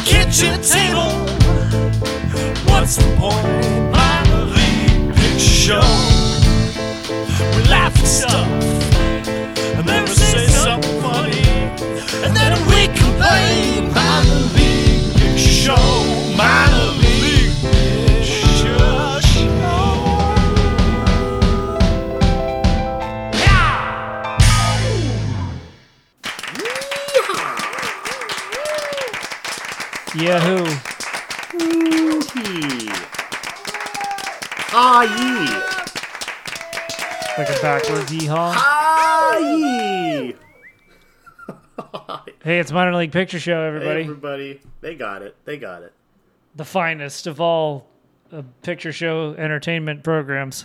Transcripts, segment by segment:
the kitchen table. What's the point? Minor league picture show. We laugh at stuff and then we say something funny, and then we complain. Minor league picture show. Yahoo! Ah ye. Like a backwards yeehaw. Ah ye. Hey, it's minor league picture show, everybody. Everybody, they got it. They got it. the finest of all uh, picture show entertainment programs.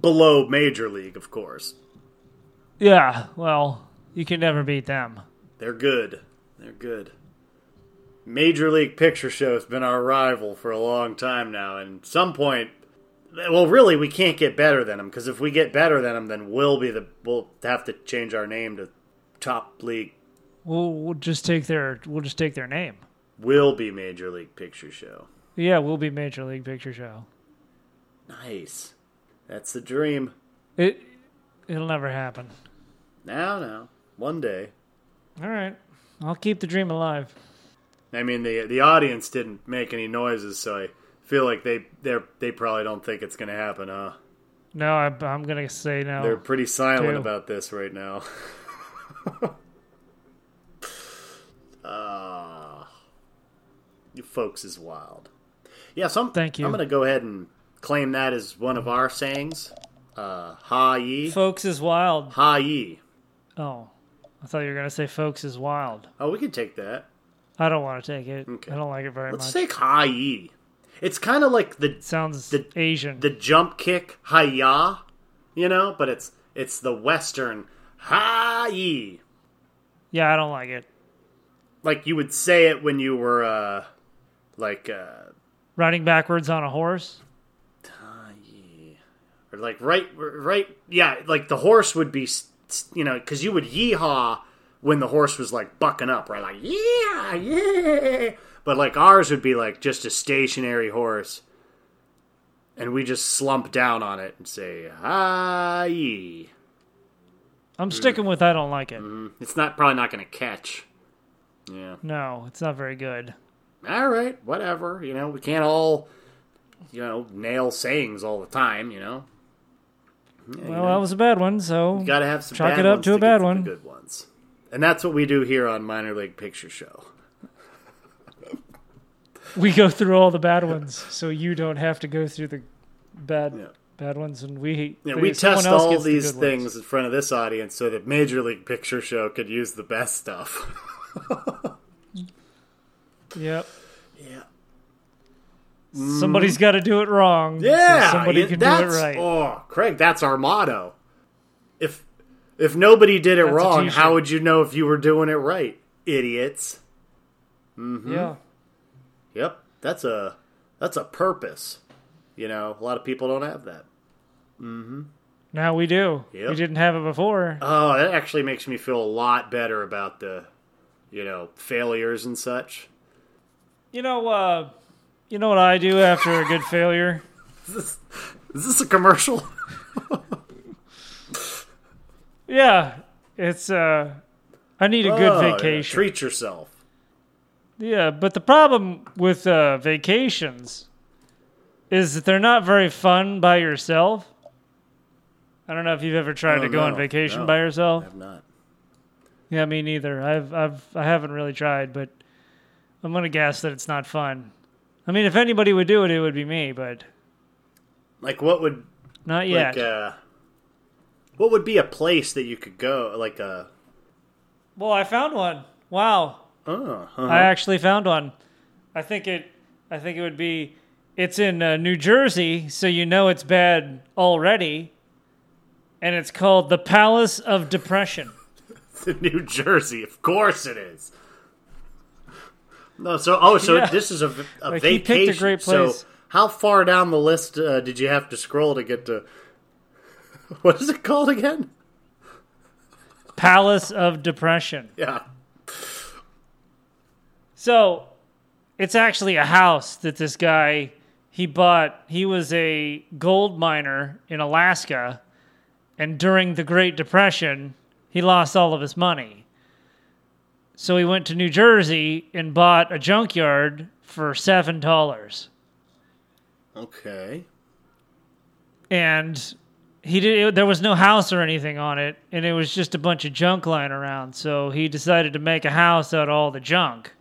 Below Major League, of course. Yeah, well, you can never beat them. They're good. They're good. Major League Picture Show has been our rival for a long time now, and at some point, well, really, we can't get better than them because if we get better than them, then we'll be the we'll have to change our name to Top League. We'll, we'll just take their we'll just take their name. Will be Major League Picture Show. Yeah, we'll be Major League Picture Show. Nice. That's the dream. It it'll never happen. Now, now, one day. All right, I'll keep the dream alive. I mean, the the audience didn't make any noises, so I feel like they they they probably don't think it's going to happen. Huh? No, I, I'm gonna say no. They're pretty silent Two. about this right now. Ah, you folks is wild. Yeah, so I'm, Thank you. I'm going to go ahead and claim that as one of our sayings. Uh, ha ye, Folks is wild. ha ye. Oh, I thought you were gonna say folks is wild. Oh, we can take that. I don't want to take it. Okay. I don't like it very much. Let's much. take ha ye. It's kind of like the Sounds the- Asian. the jump kick hi-ya, you know, but it's it's the western ye. yeah, I don't like it. Like you would say it when you were uh like uh Riding backwards on a horse. or like right right yeah, like the horse would be you know, cuz you would yeehaw when the horse was like bucking up, right? Like yeah, yeah. But like ours would be like just a stationary horse. And we just slump down on it and say, hi. I'm hmm. sticking with I don't like it. Mm-hmm. It's not probably not going to catch. Yeah. No, it's not very good. All right, whatever. You know, we can't all, you know, nail sayings all the time. You know, Yeah, you Well, know, that was a bad one, so you got to have some. chalk bad it up ones to a bad one. Good ones, and that's what we do here on Minor League Picture Show. we go through all the bad ones, so you don't have to go through the bad Yeah. bad ones, and we Yeah, we test all gets the these things ones. in front of this audience so that Major League Picture Show could use the best stuff. Yep. yeah. Somebody's mm. got to do it wrong. so Yeah, somebody yeah, can do it right. Oh, Craig, that's our motto. If if nobody did it That's wrong, how would you know if you were doing it right, idiots? Mm-hmm. Yeah. Yep, that's a that's a purpose. You know, a lot of people don't have that. Mm-hmm. Now we do. Yep. We didn't have it before. Oh, that actually makes me feel a lot better about the, you know, failures and such. You know, uh, you know what I do after a good failure? Is this a commercial? Yeah, it's uh, I need a good Oh, vacation. Treat yourself. Yeah, but the problem with uh, vacations is that they're not very fun by yourself. I don't know if you've ever tried Oh, to go on no, vacation no. by I yourself. have not. Yeah, me neither. I've I've I haven't really tried, but I'm gonna guess that it's not fun. I mean, if anybody would do it, it would be me, but Like, what would not yet. like uh, what would be a place that you could go? Like a well, I found one. Wow, oh, uh-huh. I actually found one. I think it. I think it would be. It's in uh, New Jersey, so you know it's bad already. And it's called the Palace of Depression. New Jersey. Of course it is. No, so oh, so Yeah. this is a, a Like, he vacation. picked a great So how far down the list uh, did you have to scroll to get to? What is it called again? Palace of Depression. Yeah. So, it's actually a house that this guy he bought. He was a gold miner in Alaska, and during the Great Depression, he lost all of his money. So he went to New Jersey and bought a junkyard for seven dollars. Okay. and he did there was no house or anything on it and it was just a bunch of junk lying around so he decided to make a house out of all the junk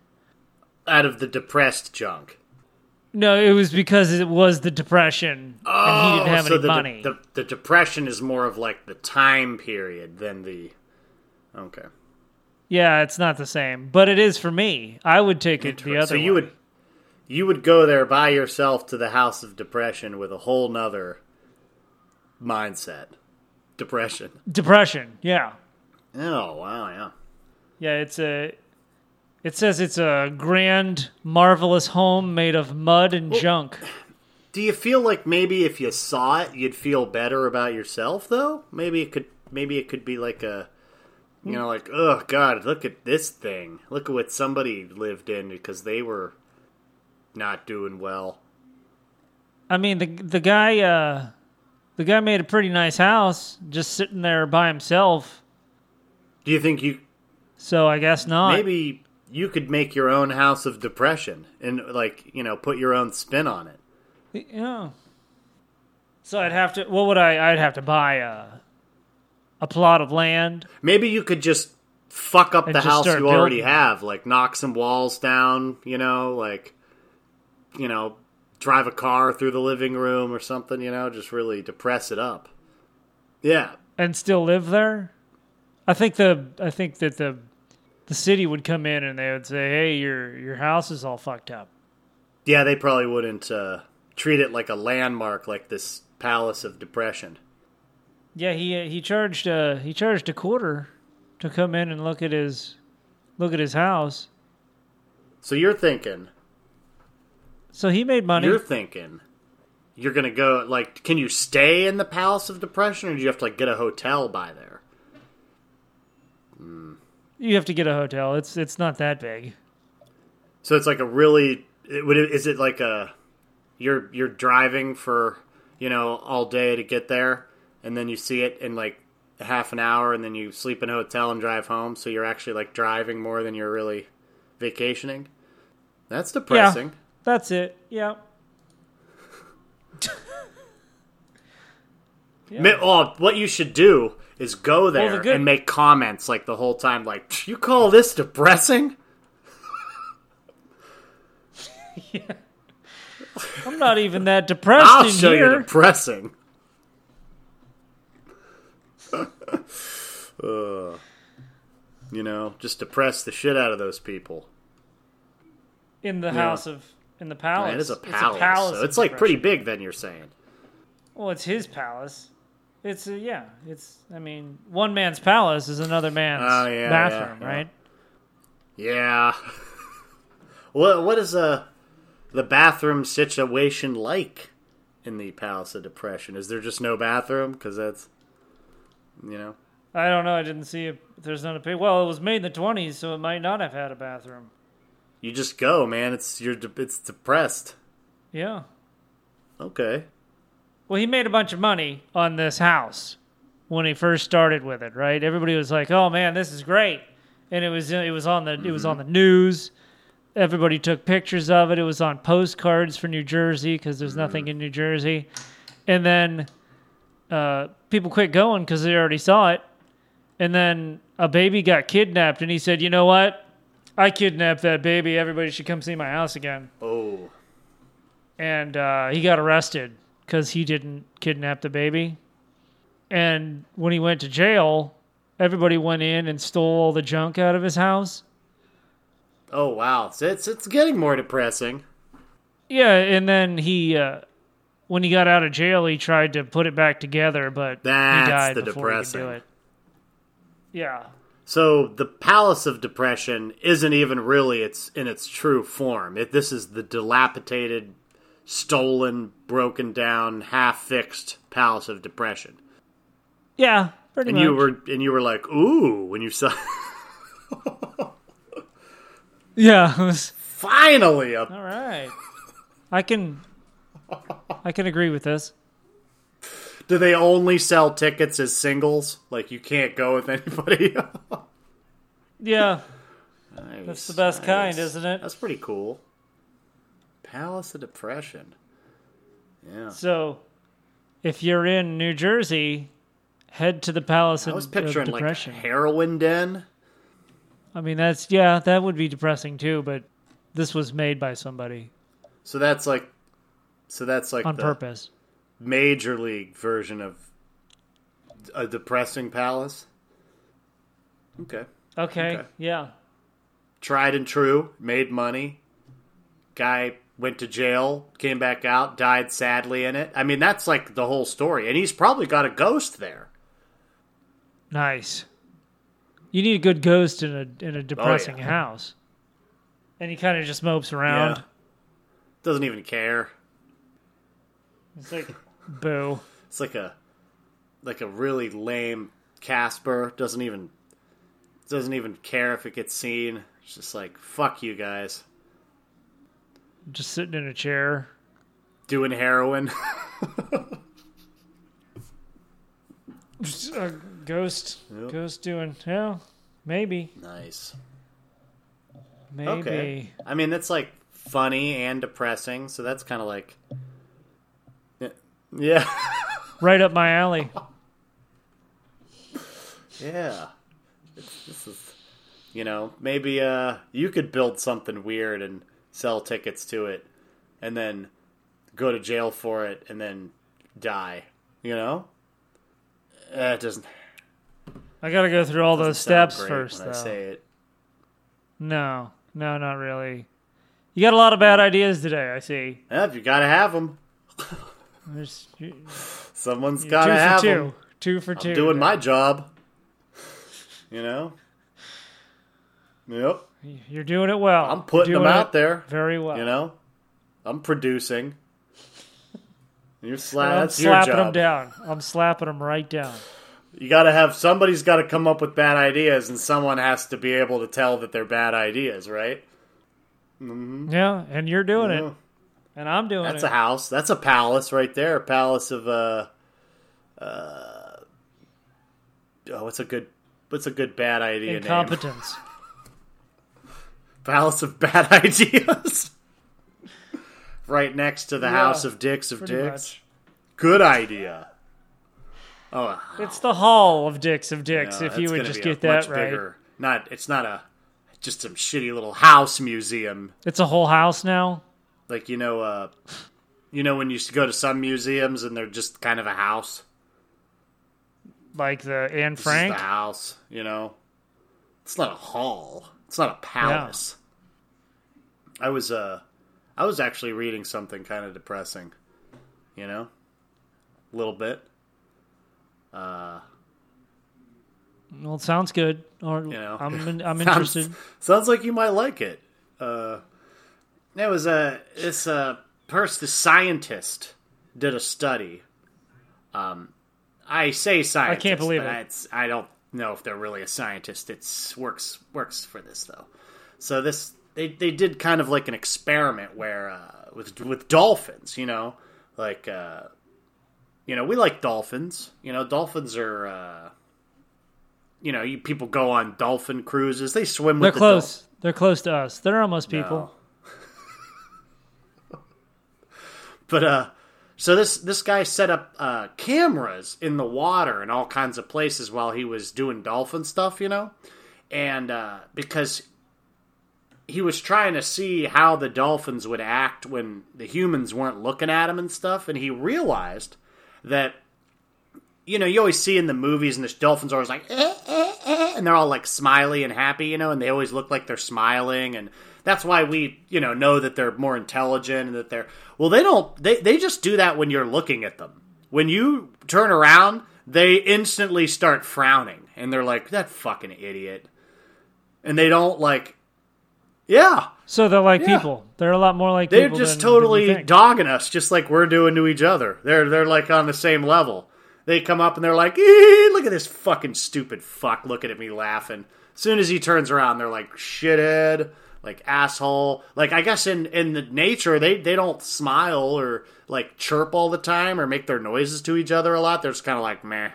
Out of the depressed junk. no it was because it was the depression and he didn't oh, have Oh, so any the, money The, the depression is more of like the time period than the. Okay. yeah it's not the same but it is for me i would take it the other so you way. would you would go there by yourself to the house of depression with a whole nother mindset. Depression. depression yeah Oh wow, yeah. yeah it's a it says it's a grand marvelous home made of mud and junk Do you feel like maybe if you saw it, you'd feel better about yourself though? Maybe it could maybe it could be like a you know, like, oh god, look at this thing. Look at what somebody lived in because they were not doing well. I mean the the guy uh the guy made a pretty nice house just sitting there by himself. Do you think you So I guess not. maybe you could make your own house of depression and like, you know, put your own spin on it? Yeah. So I'd have to what would I I'd have to buy a a plot of land. Maybe you could just fuck up the house you start already have, like knock some walls down, you know, like you know, drive a car through the living room or something, you know, just really depress it up. Yeah. and still live there. I think the I think that the the city would come in and they would say, "Hey, your your house is all fucked up." Yeah, they probably wouldn't uh, treat it like a landmark like this Palace of Depression. Yeah, he he charged uh he charged a quarter to come in and look at his look at his house. So you're thinking, So he made money. you're thinking you're going to go like can you stay in the Palace of Depression or do you have to like get a hotel by there? Hmm. You have to get a hotel. It's it's not that big. So it's like a really it, would it, is it like a you're you're driving for, you know, all day to get there and then you see it in like half an hour and then you sleep in a hotel and drive home so you're actually like driving more than you're really vacationing? That's depressing. That's it. Yeah. Yeah. Mi- Oh, what you should do is go there the good- and make comments like the whole time, like, you call this depressing? yeah. I'm not even that depressed I'll in show here. you depressing. Uh, you know, just depress the shit out of those people. in the house of in the palace. it is a It's palace, so it's like pretty big. Then you're saying, Well, it's his palace. It's a, yeah. It's I mean, one man's palace is another man's Oh, yeah, yeah, bathroom, yeah. right? yeah. what what is uh, the bathroom situation like in the Palace of Depression? Is there just no bathroom? Because that's, you know. I don't know. I didn't see if there's not a. Well, it was made in the 20s, so it might not have had a bathroom. You just go, man. It's you're it's depressed. Yeah. Okay. Well, he made a bunch of money on this house when he first started with it, right? Everybody was like, "Oh man, this is great," and it was it was on the it was on the news. Everybody took pictures of it. It was on postcards for New Jersey because there's nothing in New Jersey, and then uh, people quit going because they already saw it. And then a baby got kidnapped, and he said, "You know what? I kidnapped that baby. Everybody should come see my house again." Oh. and uh, he got arrested because he didn't kidnap the baby. And when he went to jail, everybody went in and stole all the junk out of his house. Oh wow. So it's it's getting more depressing. Yeah, and then he, uh, when he got out of jail, he tried to put it back together, but That's he died the before he could do depressing. it. Yeah, So the Palace of Depression isn't even really its in its true form. It, this is the dilapidated, stolen, broken down, half fixed Palace of Depression. yeah, pretty And much. you were and you were like, ooh, when you saw yeah, it was Finally, a All right. I can I can agree with this. Do they only sell tickets as singles? Like you can't go with anybody? Yeah, Nice, that's the best kind, isn't it? That's pretty cool. Palace of Depression. Yeah. So, if you're in New Jersey, head to the Palace of Depression. I of, was of picturing like a Depression. heroin den. I mean, that's yeah, that would be depressing too. But this was made by somebody So that's like so that's like on the purpose. Major league version of a depressing palace. Okay. Okay, Okay. yeah, Tried and true, made money. Guy went to jail, came back out, died sadly in it. I mean, that's like the whole story. And he's probably got a ghost there. nice. You need a good ghost in a in a depressing yeah. house, and he kind of just mopes around. Yeah. Doesn't even care. It's like, boo. It's like a like a really lame Casper. Doesn't even doesn't even care if it gets seen. It's just like fuck you guys. Just sitting in a chair. Doing heroin. Just a ghost. Yep. Ghost doing. Yeah, maybe. nice. Maybe. Okay. I mean that's like funny and depressing, so that's kind of like Yeah. Right up my alley. Yeah. It's, this is, you know, maybe uh, you could build something weird and sell tickets to it, and then go to jail for it, and then die. You know, uh, it doesn't. I got to go through all those steps first, though. I say it. No, no, not really. You got a lot of bad ideas today. I see. Yeah, you gotta have them. There's you, Someone's two gotta have two. them. Two for two. I'm doing my job. You know. Yep, You're doing it well. I'm putting them out there. very well. You know, I'm producing. You're sla- I'm slapping them down. I'm slapping them right down. You got to have somebody's got to come up with bad ideas, and someone has to be able to tell that they're bad ideas, right? Mm-hmm. Yeah, and you're doing Yeah. it, and I'm doing That's it. a house. That's a palace right there. A palace of uh, uh, oh, what's a good, what's a good bad idea name? Incompetence. Palace of bad ideas. right next to the Yeah, house of dicks of dicks. much. Good idea. Oh, It's the hall of dicks of dicks. no, if you would just get that right, Bigger, not it's not a just some shitty little house museum it's a whole house now. Like you know, uh, you know when you go to some museums and they're just kind of a house. Like the Anne This is Frank. the house. You know, it's not a hall. It's not a palace. I was uh, I was actually reading something kind of depressing. You know, a little bit. Uh, Well, it sounds good. Or You know. I'm I'm Sounds- interested. Sounds like you might like it. Uh, there was a this uh person, this scientist, did a study. Um, I say scientist. I can't believe it. It's, I don't know if they're really a scientist. It's works works for this though. So this they they did kind of like an experiment where uh, with with dolphins, you know, like uh, you know we like dolphins. You know, dolphins are. Uh, you know, you people go on dolphin cruises. They swim They're with the close. They're close to us. They're almost people. But uh so this this guy set up uh cameras in the water and all kinds of places while he was doing dolphin stuff, you know? And uh because he was trying to see how the dolphins would act when the humans weren't looking at him and stuff and he realized that you know, you always see in the movies and the dolphins are always like eh, eh, eh, and they're all like smiley and happy, you know, and they always look like they're smiling and that's why we, you know, know that they're more intelligent and that they're well, they don't they they just do that when you're looking at them. When you turn around, they instantly start frowning and they're like that fucking idiot. And they don't like yeah, So they're like Yeah. people. They're a lot more like they're just than- than totally think. dogging us, just like we're doing to each other. They're they're like on the same level. They come up and they're like, "Eh, "Look at this fucking stupid fuck looking at me laughing." As soon as he turns around, they're like, "Shithead, like asshole. Like I guess in in the nature they they don't smile or like chirp all the time or make their noises to each other a lot. They're just kind of like meh,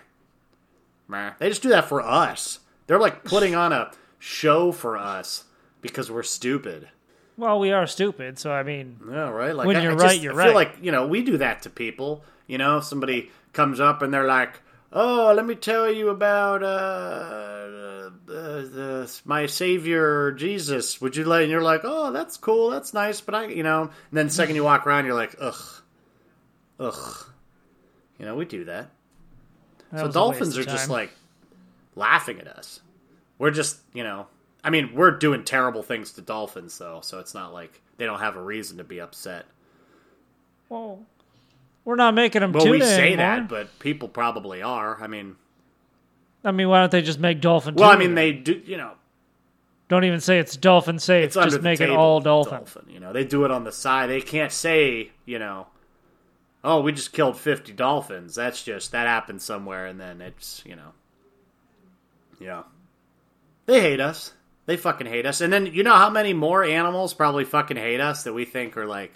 meh. They just do that for us. They're like putting on a show for us because we're stupid. Well, we are stupid, so I mean, Yeah, right. Like When I, you're I right, you're I feel right. like you know we do that to people. You know, if somebody comes up and they're like, "Oh, let me tell you about uh, uh, my Savior Jesus." Would you let? And you're like, "Oh, that's cool. That's nice." But I, you know, and then the second you walk around, you're like, "Ugh, ugh." You know, we do that. that So dolphins are just like laughing at us. We're just, you know, I mean, we're doing terrible things to dolphins though, so it's not like they don't have a reason to be upset. well, we're not making them Well, tuna we say anymore. that, but people probably are. I mean, I mean, why don't they just make dolphin? well, I mean, they do, you know, don't even say it's dolphin Say it's under just make it all dolphin. You know, they do it on the side. They can't say, you know, oh, we just killed fifty dolphins. That's just that happened somewhere, and then it's, you know, yeah, they hate us. They fucking hate us. And then you know how many more animals probably fucking hate us that we think are like,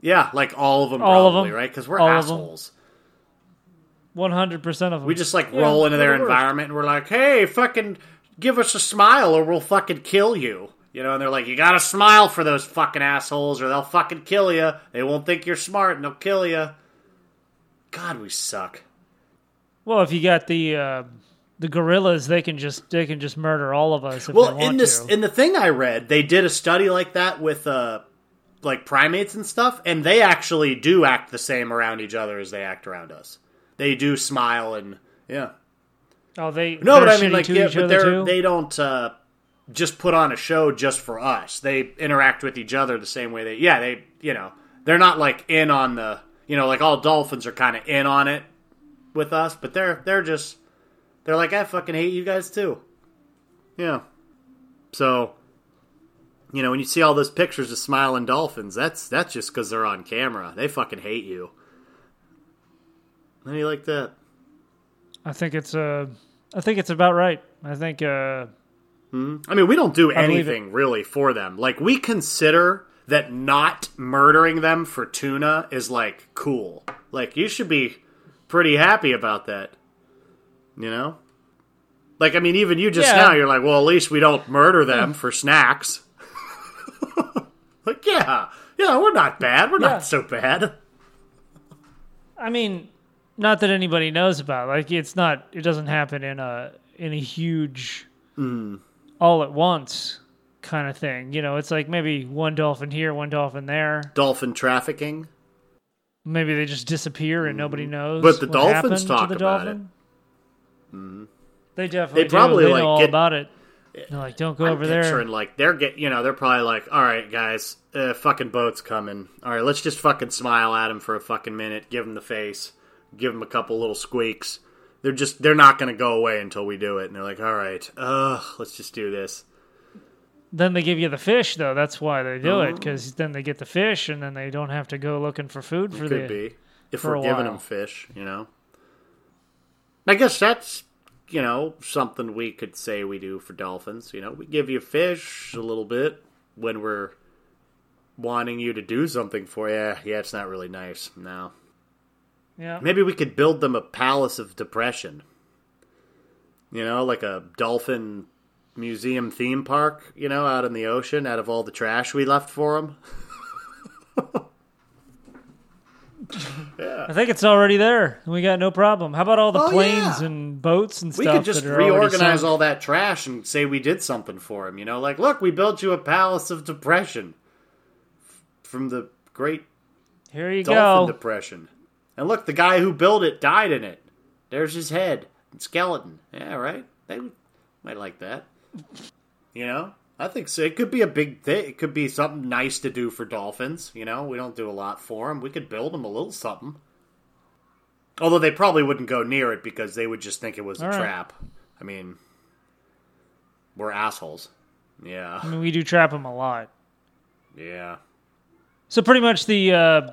yeah, like all of them, All of probably, them. right? Because we're All assholes. One hundred percent of them. We just like Yeah, roll into their the environment and we're like, hey, fucking give us a smile or we'll fucking kill you. You know, and they're like, you gotta smile for those fucking assholes or they'll fucking kill you. They won't think you're smart and they'll kill you. God, we suck. Well, if you got the uh, the gorillas, they can just they can just murder all of us if they Well, want in this to. in the thing I read, they did a study like that with uh like primates and stuff, and they actually do act the same around each other as they act around us. They do smile and yeah. oh, they No, but I mean like yeah, but they're too? they don't uh just put on a show just for us. They interact with each other the same way they yeah, they you know, they're not like in on the you know, like all dolphins are kind of in on it with us, but they're they're just they're like I fucking hate you guys too. Yeah. So you know, when you see all those pictures of smiling dolphins, that's that's just because they're on camera. They fucking hate you. How do you like that? I think it's uh, I think it's about right. I think uh, I mean, we don't do I anything really for them. Like, we consider that not murdering them for tuna is like cool. Like, you should be pretty happy about that. You know? Like, I mean, even you just Yeah. now, you're like, well, at least we don't murder them for snacks. Like, yeah, yeah, we're not bad. We're Yeah. not so bad. I mean, not that anybody knows about. Like it's not. It doesn't happen in a in a huge, Mm. all at once kind of thing. You know, it's like maybe one dolphin here, one dolphin there. Dolphin trafficking. Maybe they just disappear and nobody knows. Mm. But the dolphins talk the about dolphin. They definitely They probably, do. They like, know all get- about it. They're like, don't go I'm over there. And like they're get you know they're probably like, all right, guys, uh, fucking boat's coming. All right, let's just fucking smile at him for a fucking minute, give him the face, give him a couple little squeaks. They're just they're not going to go away until we do it, and they're like, all right, uh, let's just do this. Then they give you the fish, though. That's why they do it, because then they get the fish, and then they don't have to go looking for food for Could the. be if for we're a giving while. them fish, you know. I guess that's you know something we could say we do for dolphins. You know, we give you fish a little bit when we're wanting you to do something for you. Yeah, it's not really nice. No. Yeah. Maybe we could build them a palace of depression. You know, like a dolphin museum theme park, you know, out in the ocean out of all the trash we left for them. I think it's already there. We got no problem. How about all the Oh, planes yeah. and boats and We stuff? We could just reorganize all that trash and say we did something for him, you know, like, look, we built you a palace of depression from the great Here you dolphin go. depression. And look, the guy who built it died in it. There's his head and skeleton. Yeah, right. They might like that. You know, I think so. It could be a big thing. It could be something nice to do for dolphins. You know, we don't do a lot for them. We could build them a little something. Although they probably wouldn't go near it because they would just think it was a All right. trap. I mean, we're assholes. Yeah, I mean, we do trap them a lot. yeah. So pretty much the uh,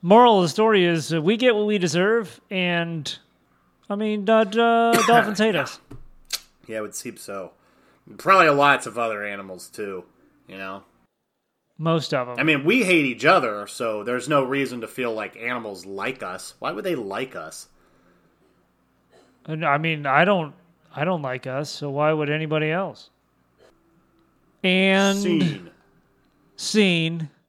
moral of the story is uh, we get what we deserve, and I mean, uh, dolphins hate us. Yeah, it would seem so. Probably lots of other animals too. You know, Most of them. I mean, we hate each other, so there's no reason to feel like animals like us. Why would they like us? And, I mean, I don't, I don't like us, so why would anybody else? And Scene. scene.